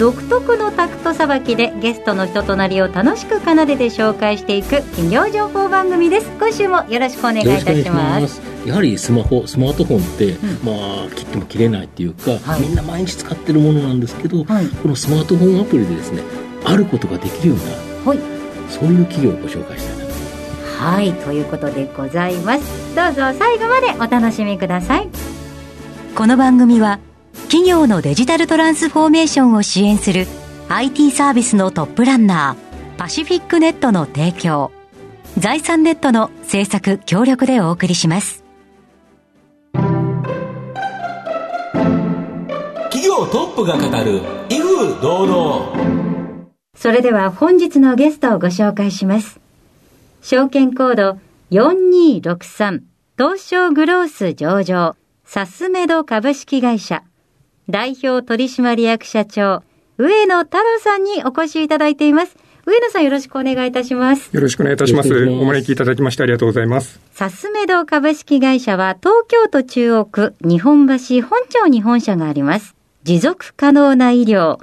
独特のタクトさばきでゲストの人となりを楽しく奏でて紹介していく企業情報番組です。今週もよろしくお願いいたします。やはりスマホスマートフォンって、うん、まあ切っても切れないっていうか、はい、みんな毎日使ってるものなんですけど、はい、このスマートフォンアプリでですねあることができるような、はい、そういう企業をご紹介したいなと。はい。ということでございます。どうぞ最後までお楽しみください。この番組は企業のデジタルトランスフォーメーションを支援する IT サービスのトップランナーパシフィックネットの提供。財産ネットの制作協力でお送りします。企業トップが語る威風堂々。それでは本日のゲストをご紹介します。証券コード4263東証グロース上場サスメド株式会社代表取締役社長、上野太郎さんにお越しいただいています。上野さんよろしくお願いいたします。よろしくお願いいたします。お招きいただきましてありがとうございます。サスメド株式会社は東京都中央区日本橋本町に本社があります。持続可能な医療、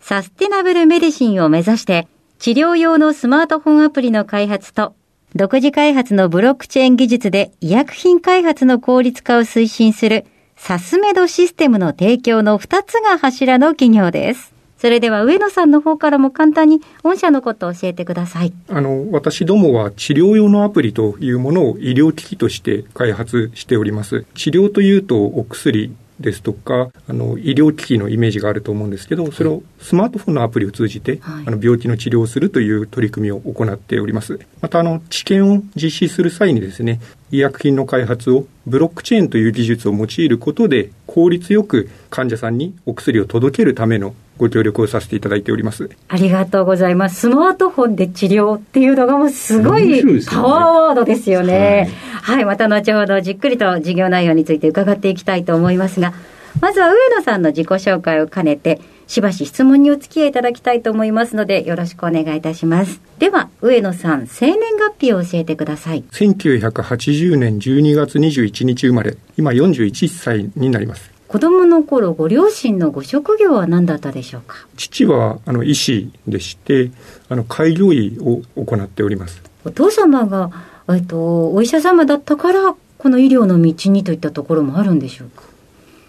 サステナブルメディシンを目指して治療用のスマートフォンアプリの開発と独自開発のブロックチェーン技術で医薬品開発の効率化を推進するサスメドシステムの提供の2つが柱の企業です。それでは上野さんの方からも簡単に御社のことを教えてください。あの、私どもは治療用のアプリというものを医療機器として開発しております。治療というとお薬ですとか、あの、医療機器のイメージがあると思うんですけど、それをスマートフォンのアプリを通じて、はい、あの、病気の治療をするという取り組みを行っております。また、あの、治験を実施する際にですね、医薬品の開発をブロックチェーンという技術を用いることで、効率よく患者さんにお薬を届けるためのご協力をさせていただいております。ありがとうございます。スマートフォンで治療っていうのがもうすごいパワーワードですよね。はい、はい、また後ほどじっくりと事業内容について伺っていきたいと思いますが、まずは上野さんの自己紹介を兼ねて、しばし質問にお付き合いいただきたいと思いますので、よろしくお願いいたします。では、上野さん、生年月日を教えてください。1980年12月21日生まれ、今41歳になります。子供の頃、ご両親のご職業は何だったでしょうか？父は、あの、医師でして、あの、開業医を行っております。お父様が、えっと、お医者様だったから、この医療の道にといったところもあるんでしょうか？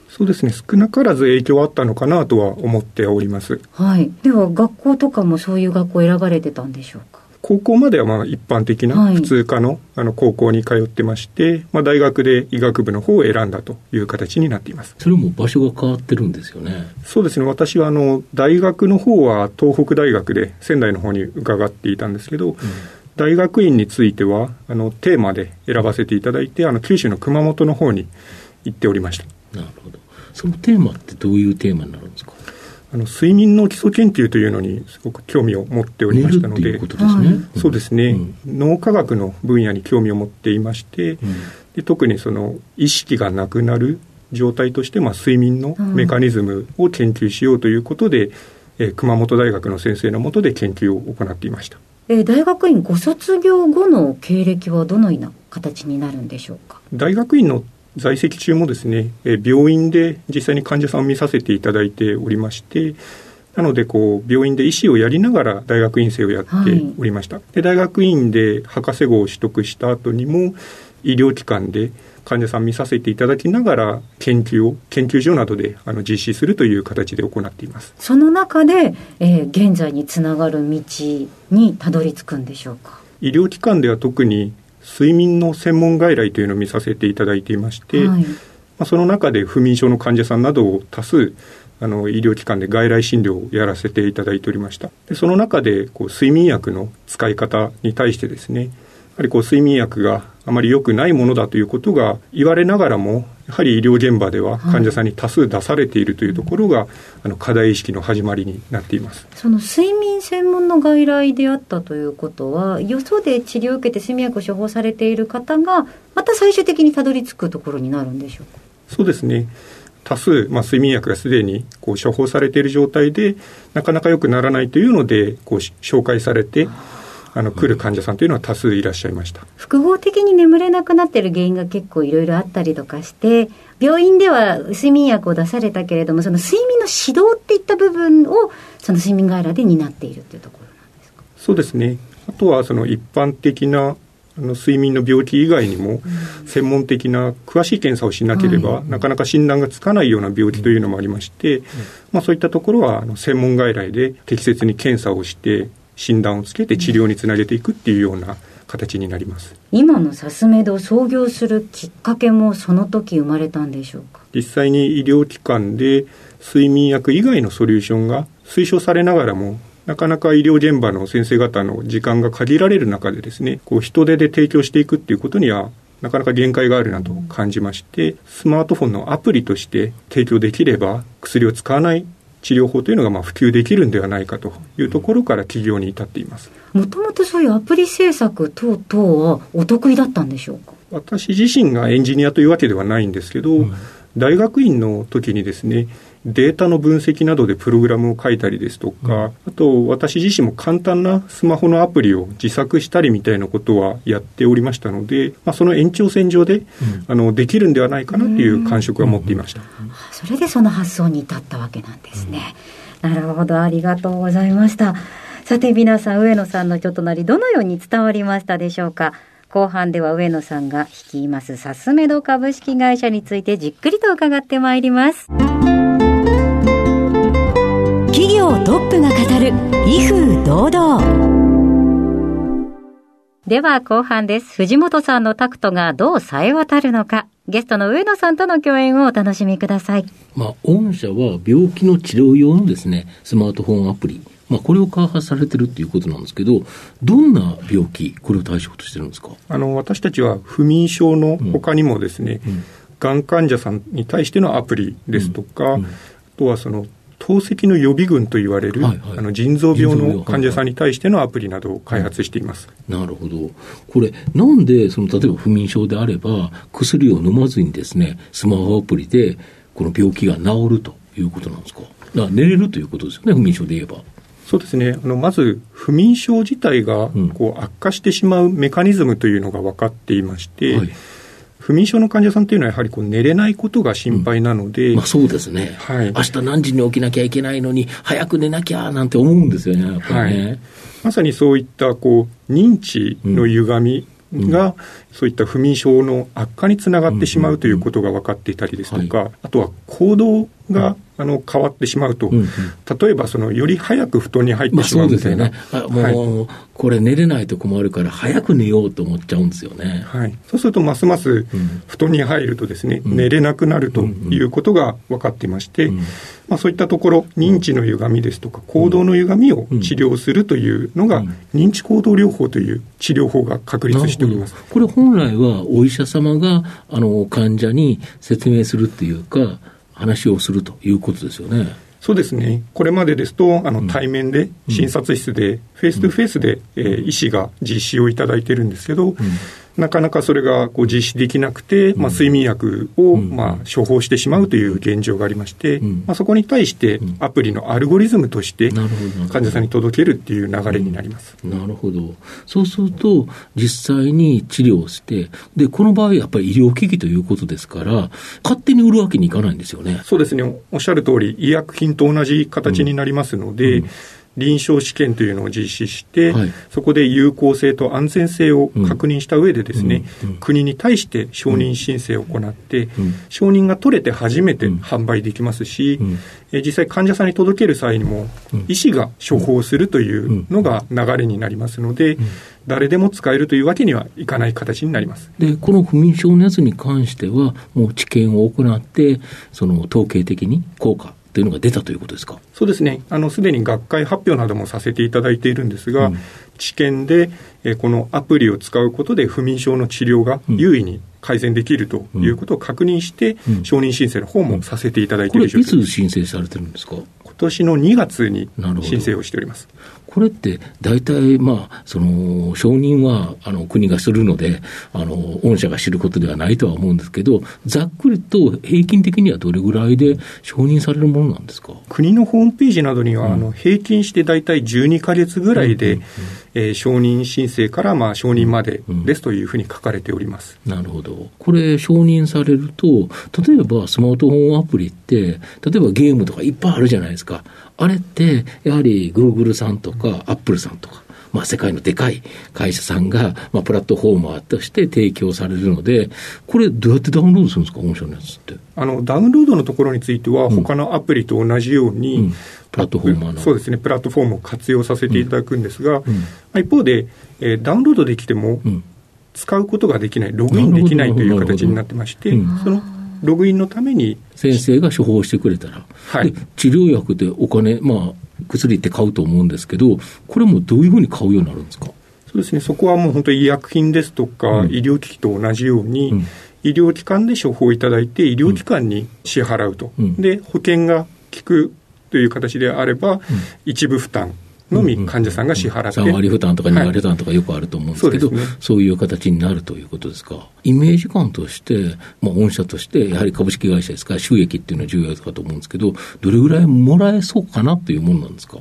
そうですね。少なからず影響はあったのかなとは思っております。はい。では学校とかもそういう学校選ばれてたんでしょうか？高校まではまあ一般的な普通科のあの高校に通ってまして、まあ、大学で医学部の方を選んだという形になっています。それも場所が変わってるんですよね。そうですね。私はあの大学の方は東北大学で仙台の方に伺っていたんですけど、うん大学院についてはあのテーマで選ばせていただいてあの九州の熊本の方に行っておりました。なるほど。そのテーマってどういうテーマになるんですか？あの睡眠の基礎研究というのにすごく興味を持っておりましたので、うですね、そうですね、うん、脳科学の分野に興味を持っていまして、うん、で特にその意識がなくなる状態として、まあ、睡眠のメカニズムを研究しようということで、うん、えー、熊本大学の先生のもとで研究を行っていました。えー、大学院ご卒業後の経歴はどのような形になるんでしょうか？大学院の在籍中もですね、え病院で実際に患者さんを見させていただいておりまして、なのでこう病院で医師をやりながら大学院生をやっておりました、はい、で大学院で博士号を取得した後にも医療機関で患者さん見させていただきながら研究を研究所などであの実施するという形で行っています。その中で、えー、現在につながる道にたどり着くんでしょうか？医療機関では特に睡眠の専門外来というのを見させていただいていまして、はい、まあ、その中で不眠症の患者さんなどを多数あの医療機関で外来診療をやらせていただいておりました。でその中でこう睡眠薬の使い方に対してですねやはりこう睡眠薬があまり良くないものだということが言われながらも、やはり医療現場では患者さんに多数出されているというところが、はい、あの課題意識の始まりになっています。その睡眠専門の外来であったということは、よそで治療を受けて睡眠薬を処方されている方が、また最終的にたどり着くところになるんでしょうか？そうですね。多数、まあ、睡眠薬がすでにこう処方されている状態で、なかなか良くならないというので、こう紹介されて、あの来る患者さんというのは多数いらっしゃいました。複合的に眠れなくなっている原因が結構いろいろあったりとかして病院では睡眠薬を出されたけれどもその睡眠の指導っていった部分をその睡眠外来で担っているというところなんですか？そうですね。あとはその一般的なあの睡眠の病気以外にも、専門的な詳しい検査をしなければ、なかなか診断がつかないような病気というのもありまして、まあ、そういったところはあの専門外来で適切に検査をして、診断をつけて治療につなげていくっていうような形になります。今のサスメドを創業するきっかけもその時生まれたんでしょうか？実際に医療機関で睡眠薬以外のソリューションが推奨されながらもなかなか医療現場の先生方の時間が限られる中でですねこう人手で提供していくっていうことにはなかなか限界があるなと感じまして、スマートフォンのアプリとして提供できれば薬を使わない治療法というのがまあ普及できるんではないかというところから起業に至っています。もともとそういうアプリ制作等々はお得意だったんでしょうか？私自身がエンジニアというわけではないんですけど、うん、大学院の時にですねデータの分析などでプログラムを書いたりですとか、うん、あと私自身も簡単なスマホのアプリを自作したりみたいなことはやっておりましたので、まあ、その延長線上で、うん、あのできるんではないかなという感触は持っていました、それでその発想に至ったわけなんですね、なるほどありがとうございました。さて皆さん上野さんのちょっとなりどのように伝わりましたでしょうか？後半では上野さんが率いますサスメド株式会社についてじっくりと伺ってまいります。トップが語る威風堂々。では後半です。藤本さんのタクトがどう冴え渡るのか。ゲストの上野さんとの共演をお楽しみください。まあ、御社は病気の治療用のですね、スマートフォンアプリ、まあ、これを開発されてるっていうことなんですけど、どんな病気、これを対象としてるんですか？あの私たちは不眠症のほかにもですね、うん。うん、がん患者さんに対してのアプリですとか、うん、あとはその透析の予備軍と言われる、はいはい、あの腎臓病の患者さんに対してのアプリなどを開発しています、なるほど、これ、なんでその例えば不眠症であれば、薬を飲まずにですねスマホアプリでこの病気が治るということなんですか、だ寝れるということですよね、不眠症で言えば。そうですね。あのまず、不眠症自体がこう悪化してしまうメカニズムというのが分かっていまして、はい不眠症の患者さんというのは、やはりこう寝れないことが心配なので、うん、まあ、そうですね、はい、明日何時に起きなきゃいけないのに、早く寝なきゃなんて思うんですよね、ね。はい、まさにそういったこう認知の歪みが、そういった不眠症の悪化につながってしまうということが分かっていたりですとか、あとは行動があの変わってしまうと、うんうん、例えばそのより早く布団に入ってしまうみたいな、まあ、もう、はい、これ寝れないと困るから早く寝ようと思っちゃうんですよね、はい、そうするとますます布団に入るとですね、うん、寝れなくなるということが分かっていまして、うん、まあ、そういったところ認知の歪みですとか行動の歪みを治療するというのが、認知行動療法という治療法が確立しております。これ本来はお医者様があの患者に説明するっていうか話をするということですよね。そうですね。これまでですと、あの、対面で、診察室で、フェイス2フェイスで、えー、医師が実施をいただいてるんですけど、なかなかそれがこう実施できなくて、まあ、睡眠薬をまあ処方してしまうという現状がありまして、まあ、そこに対してアプリのアルゴリズムとして患者さんに届けるっていう流れになります。なるほど。そうすると、実際に治療して、で、この場合やっぱり医療機器ということですから、勝手に売るわけにいかないんですよね。そうですね。おっしゃる通り、医薬品と同じ形になりますので、うんうん臨床試験というのを実施して、はい、そこで有効性と安全性を確認した上でですね、うん。うん、国に対して承認申請を行って、うん、承認が取れて初めて販売できますし、え実際患者さんに届ける際にも、医師が処方するというのが流れになりますので、誰でも使えるというわけにはいかない形になります。でこの不眠症のやつに関しては、もう治験を行って、その統計的に効果というのが出たということですか？そうですね、あのすでに学会発表などもさせていただいているんですが、うん、治験で、えこのアプリを使うことで、不眠症の治療が優位に改善できるということを確認して、うん、承認申請の方もさせていただいている状況です、これ、いつ申請されてるんですか？今年の2月に申請をしております。これって大体、まあ、その承認はあの国がするのであの、御社が知ることではないとは思うんですけど、ざっくりと平均的にはどれぐらいで承認されるものなんですか？国のホームページなどには、うん、あの平均して大体12か月ぐらいで、うんうんうん。えー、承認申請からまあ承認までですというふうに書かれております、うん、なるほど、これ、承認されると、例えばスマートフォンアプリって、例えばゲームとかいっぱいあるじゃないですか、あれって、やはりグーグルさんとか、アップルさんとか、まあ、世界のでかい会社さんが、まあ、プラットフォーマーとして提供されるので、これ、どうやってダウンロードするんですか、御社のやつって？あのダウンロードのところについては、他のアプリと同じように、うん。うん、プラットフォーマーの。そうですね、プラットフォームを活用させていただくんですが、うん、一方で、えー、ダウンロードできても、使うことができない、ログインできないという形になってまして、そのログインのために先生が処方してくれたら、はい、治療薬でお金、まあ、薬って買うと思うんですけど、これもどういうふうに買うようになるんですか？そうですね、そこはもう本当に医薬品ですとか、うん、医療機器と同じように、うん、医療機関で処方いただいて、医療機関に支払うと、うん、で保険が効くという形であれば、一部負担のみ患者さんが支払って、3割負担とか2割負担とかよくあると思うんですけど、はい、そうね、そういう形になるということですか。イメージ感として、まあ、御社として、やはり株式会社ですから、収益っていうのは重要かと思うんですけど、どれぐらいもらえそうかなというものなんですか？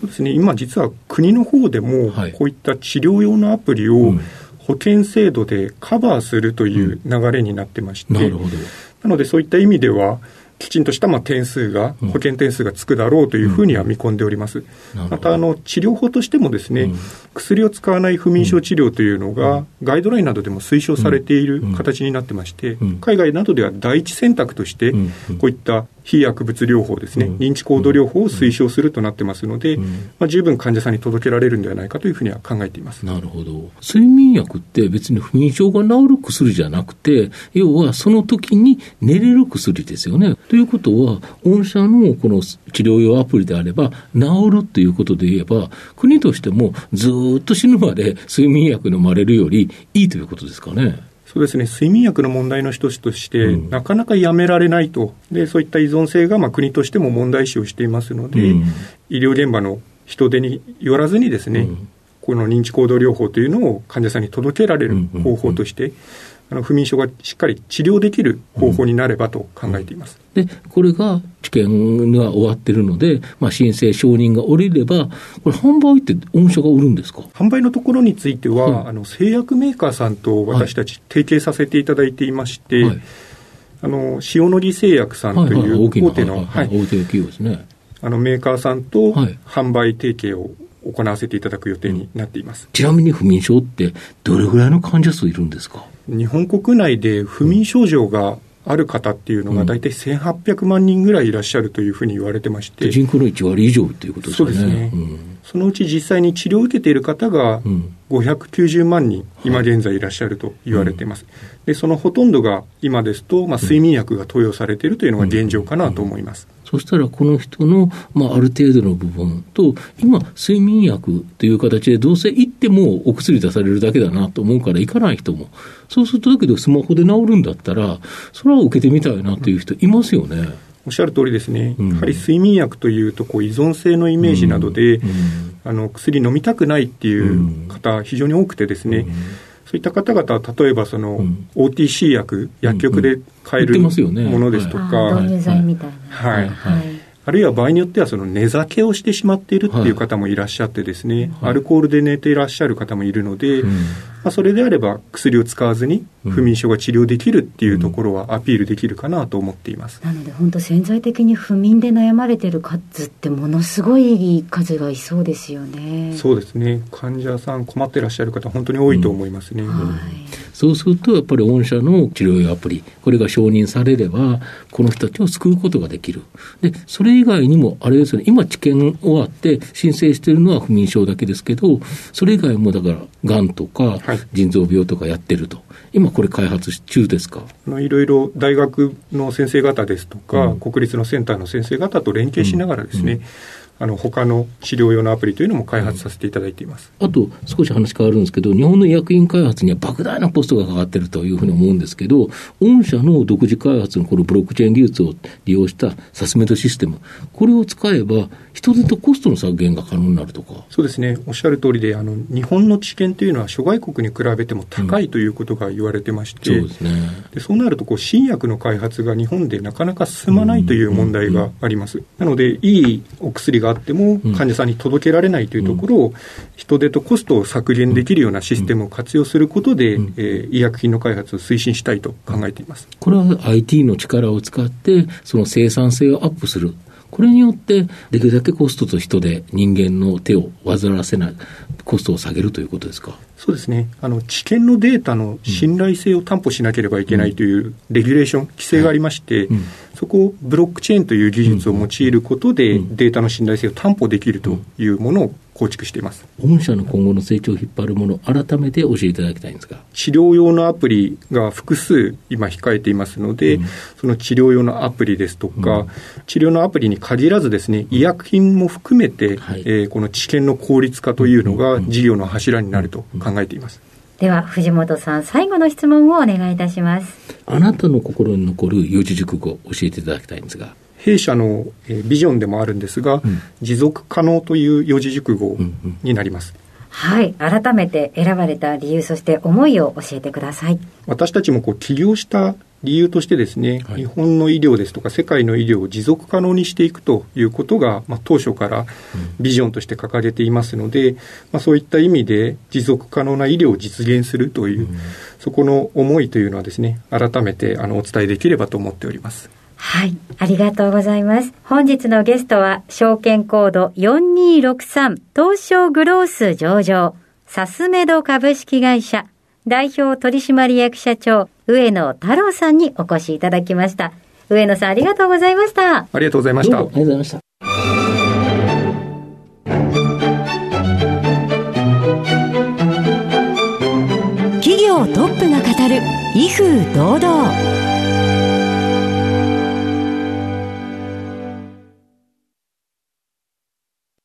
そうですね、今実は国の方でも、こういった治療用のアプリを保険制度でカバーするという流れになってまして、ななのでそういった意味では、きちんとしたまあ点数が、保険点数がつくだろうというふうには見込んでおります。またあの治療法としてもですね、薬を使わない不眠症治療というのが、ガイドラインなどでも推奨されている形になってまして、海外などでは第一選択として、こういった非薬物療法ですね、認知行動療法を推奨するとなってますので、まあ、十分患者さんに届けられるんではないかというふうには考えています。なるほど、睡眠薬って別に不眠症が治る薬じゃなくて、要はその時に寝れる薬ですよね。ということは、御社のこの治療用アプリであれば、治るということで言えば、国としてもずっと死ぬまで睡眠薬飲まれるよりいいということですかね。そうですね、睡眠薬の問題の一つとして、うん、なかなかやめられないと、でそういった依存性がまあ国としても問題視をしていますので、うん、医療現場の人手によらずにですね、うん、この認知行動療法というのを患者さんに届けられる方法として、あの不眠症がしっかり治療できる方法になればと考えています。で、これが治験が終わってるので、まあ、申請、承認が下りれば、これ、販売って御社が売るんですか？販売のところについては、はい、あの製薬メーカーさんと私たち提携させていただいていまして、はい、あの塩野義製薬さんという大手の、大手企業ですね。あのメーカーさんと販売提携を行わせていただく予定になっています、ちなみに不眠症って、どれぐらいの患者数いるんですか？日本国内で不眠症状がある方っていうのが、大体1800万人ぐらいいらっしゃるというふうに言われてまして、人口の1割以上ということですね。そうですね、うん、そのうち実際に治療を受けている方が590万人、今現在いらっしゃると言われています。でそのほとんどが今ですと、まあ、睡眠薬が投与されているというのが現状かなと思います。そしたらこの人の、まあ、ある程度の部分と、今、睡眠薬という形で、どうせ行ってもお薬出されるだけだなと思うから、行かない人も、そうすると、だけどスマホで治るんだったら、それは受けてみたいなという人、いますよね。おっしゃる通りですね、うん、やはり睡眠薬というと依存性のイメージなどで、うん。うん、あの薬飲みたくないっていう方、非常に多くてですね、そういった方々は例えばその、うん、OTC 薬、薬局で買えるものですとか、はい、あるいは場合によってはその寝酒をしてしまっているっていう方もいらっしゃってですね、アルコールで寝ていらっしゃる方もいるので、まあ、それであれば薬を使わずに不眠症が治療できるっていうところはアピールできるかなと思っています、なので本当潜在的に不眠で悩まれてる数ってものすごい数がいそうですよね。そうですね。患者さん困ってらっしゃる方本当に多いと思いますね、うんはい、そうするとやっぱり御社の治療アプリこれが承認されればこの人たちを救うことができる。でそれ以外にもあれですよね。今治験終わって申請しているのは不眠症だけですけどそれ以外もだからがんとか、はい腎臓病とかやってると。今これ開発中ですか？いろいろ大学の先生方ですとか、うん、国立のセンターの先生方と連携しながらですね、うんうんあの他の治療用のアプリというのも開発させていただいています、あと、少し話変わるんですけど、日本の医薬品開発には莫大なコストがかかっているというふうに思うんですけど、御社の独自開発のこのブロックチェーン技術を利用したサスメドシステム、これを使えば、人手とコストの削減が可能になるとか。そうですね、おっしゃる通りで、あの日本の知見というのは諸外国に比べても高いということが言われてまして、うん、そうですね、でそうなるとこう、新薬の開発が日本でなかなか進まないという問題があります。なので、いいお薬があっても、患者さんに届けられないというところを、人手とコストを削減できるようなシステムを活用することで、えー、医薬品の開発を推進したいと考えています。これは IT の力を使って、その生産性をアップする。これによって、できるだけコストと人で人間の手を煩わせない、コストを下げるということですか？そうですね。あの、知見のデータの信頼性を担保しなければいけないというレギュレーション、規制がありまして、うん、そこをブロックチェーンという技術を用いることで、データの信頼性を担保できるというものを構築しています。御社の今後の成長を引っ張るもの、改めて教えていただきたいんですが。治療用のアプリが複数今控えていますので、うん、その治療用のアプリですとか、うん、治療のアプリに限らずですね、医薬品も含めて、はい、えー、この治験の効率化というのが事業の柱になると考えています。では藤本さん最後の質問をお願いいたしますあなたの心に残る四字熟語教えていただきたいんですが弊社のビジョンでもあるんですが、うん、持続可能という四字熟語になります、うんうん。はい。改めて選ばれた理由そして思いを教えてください。私たちもこう起業した理由としてですね、はい、日本の医療ですとか世界の医療を持続可能にしていくということが、まあ、当初からビジョンとして掲げていますので、うん、まあ、そういった意味で持続可能な医療を実現するという、うん、そこの思いというのはですね改めてあのお伝えできればと思っております。はい。ありがとうございます。本日のゲストは、証券コード4263東証グロース上場、サスメド株式会社、代表取締役社長、上野太郎さんにお越しいただきました。上野さんありがとうございました。ありがとうございました。ありがとうございました。企業トップが語る、威風堂々。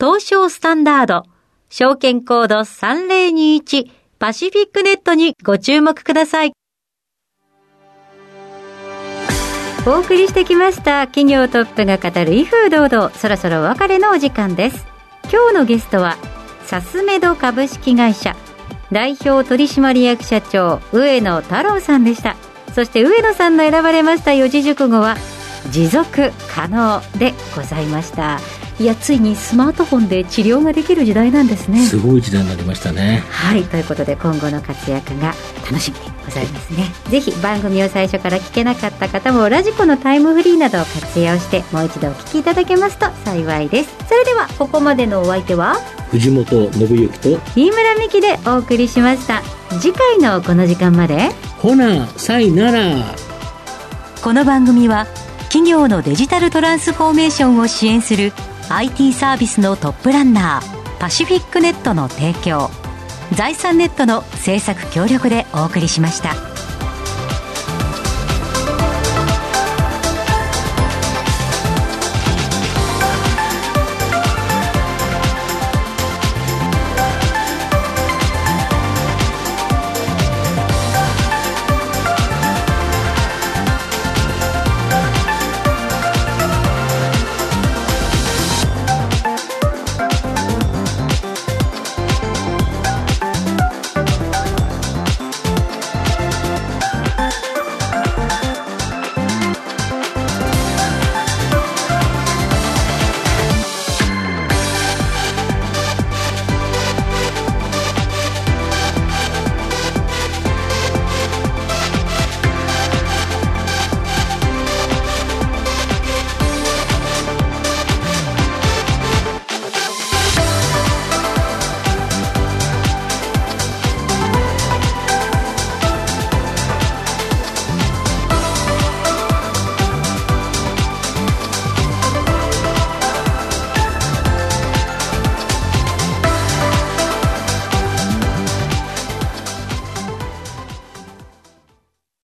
東証スタンダード、証券コード3021パシフィックネットにご注目ください。お送りしてきました企業トップが語る威風堂々そろそろお別れのお時間です今日のゲストはサスメド株式会社代表取締役社長上野太郎さんでしたそして上野さんの選ばれました四字熟語は持続可能でございました。いやついにスマートフォンで治療ができる時代なんですね。すごい時代になりましたね。はいということで今後の活躍が楽しみでございますね。ぜひ番組を最初から聞けなかった方もラジコのタイムフリーなどを活用してもう一度お聞きいただけますと幸いです。それではここまでのお相手は藤本信之と飯村美希でお送りしました。次回のこの時間まで。ほなさいなら。この番組は企業のデジタルトランスフォーメーションを支援する IT サービスのトップランナーパシフィックネットの提供財産ネットの政策協力でお送りしました。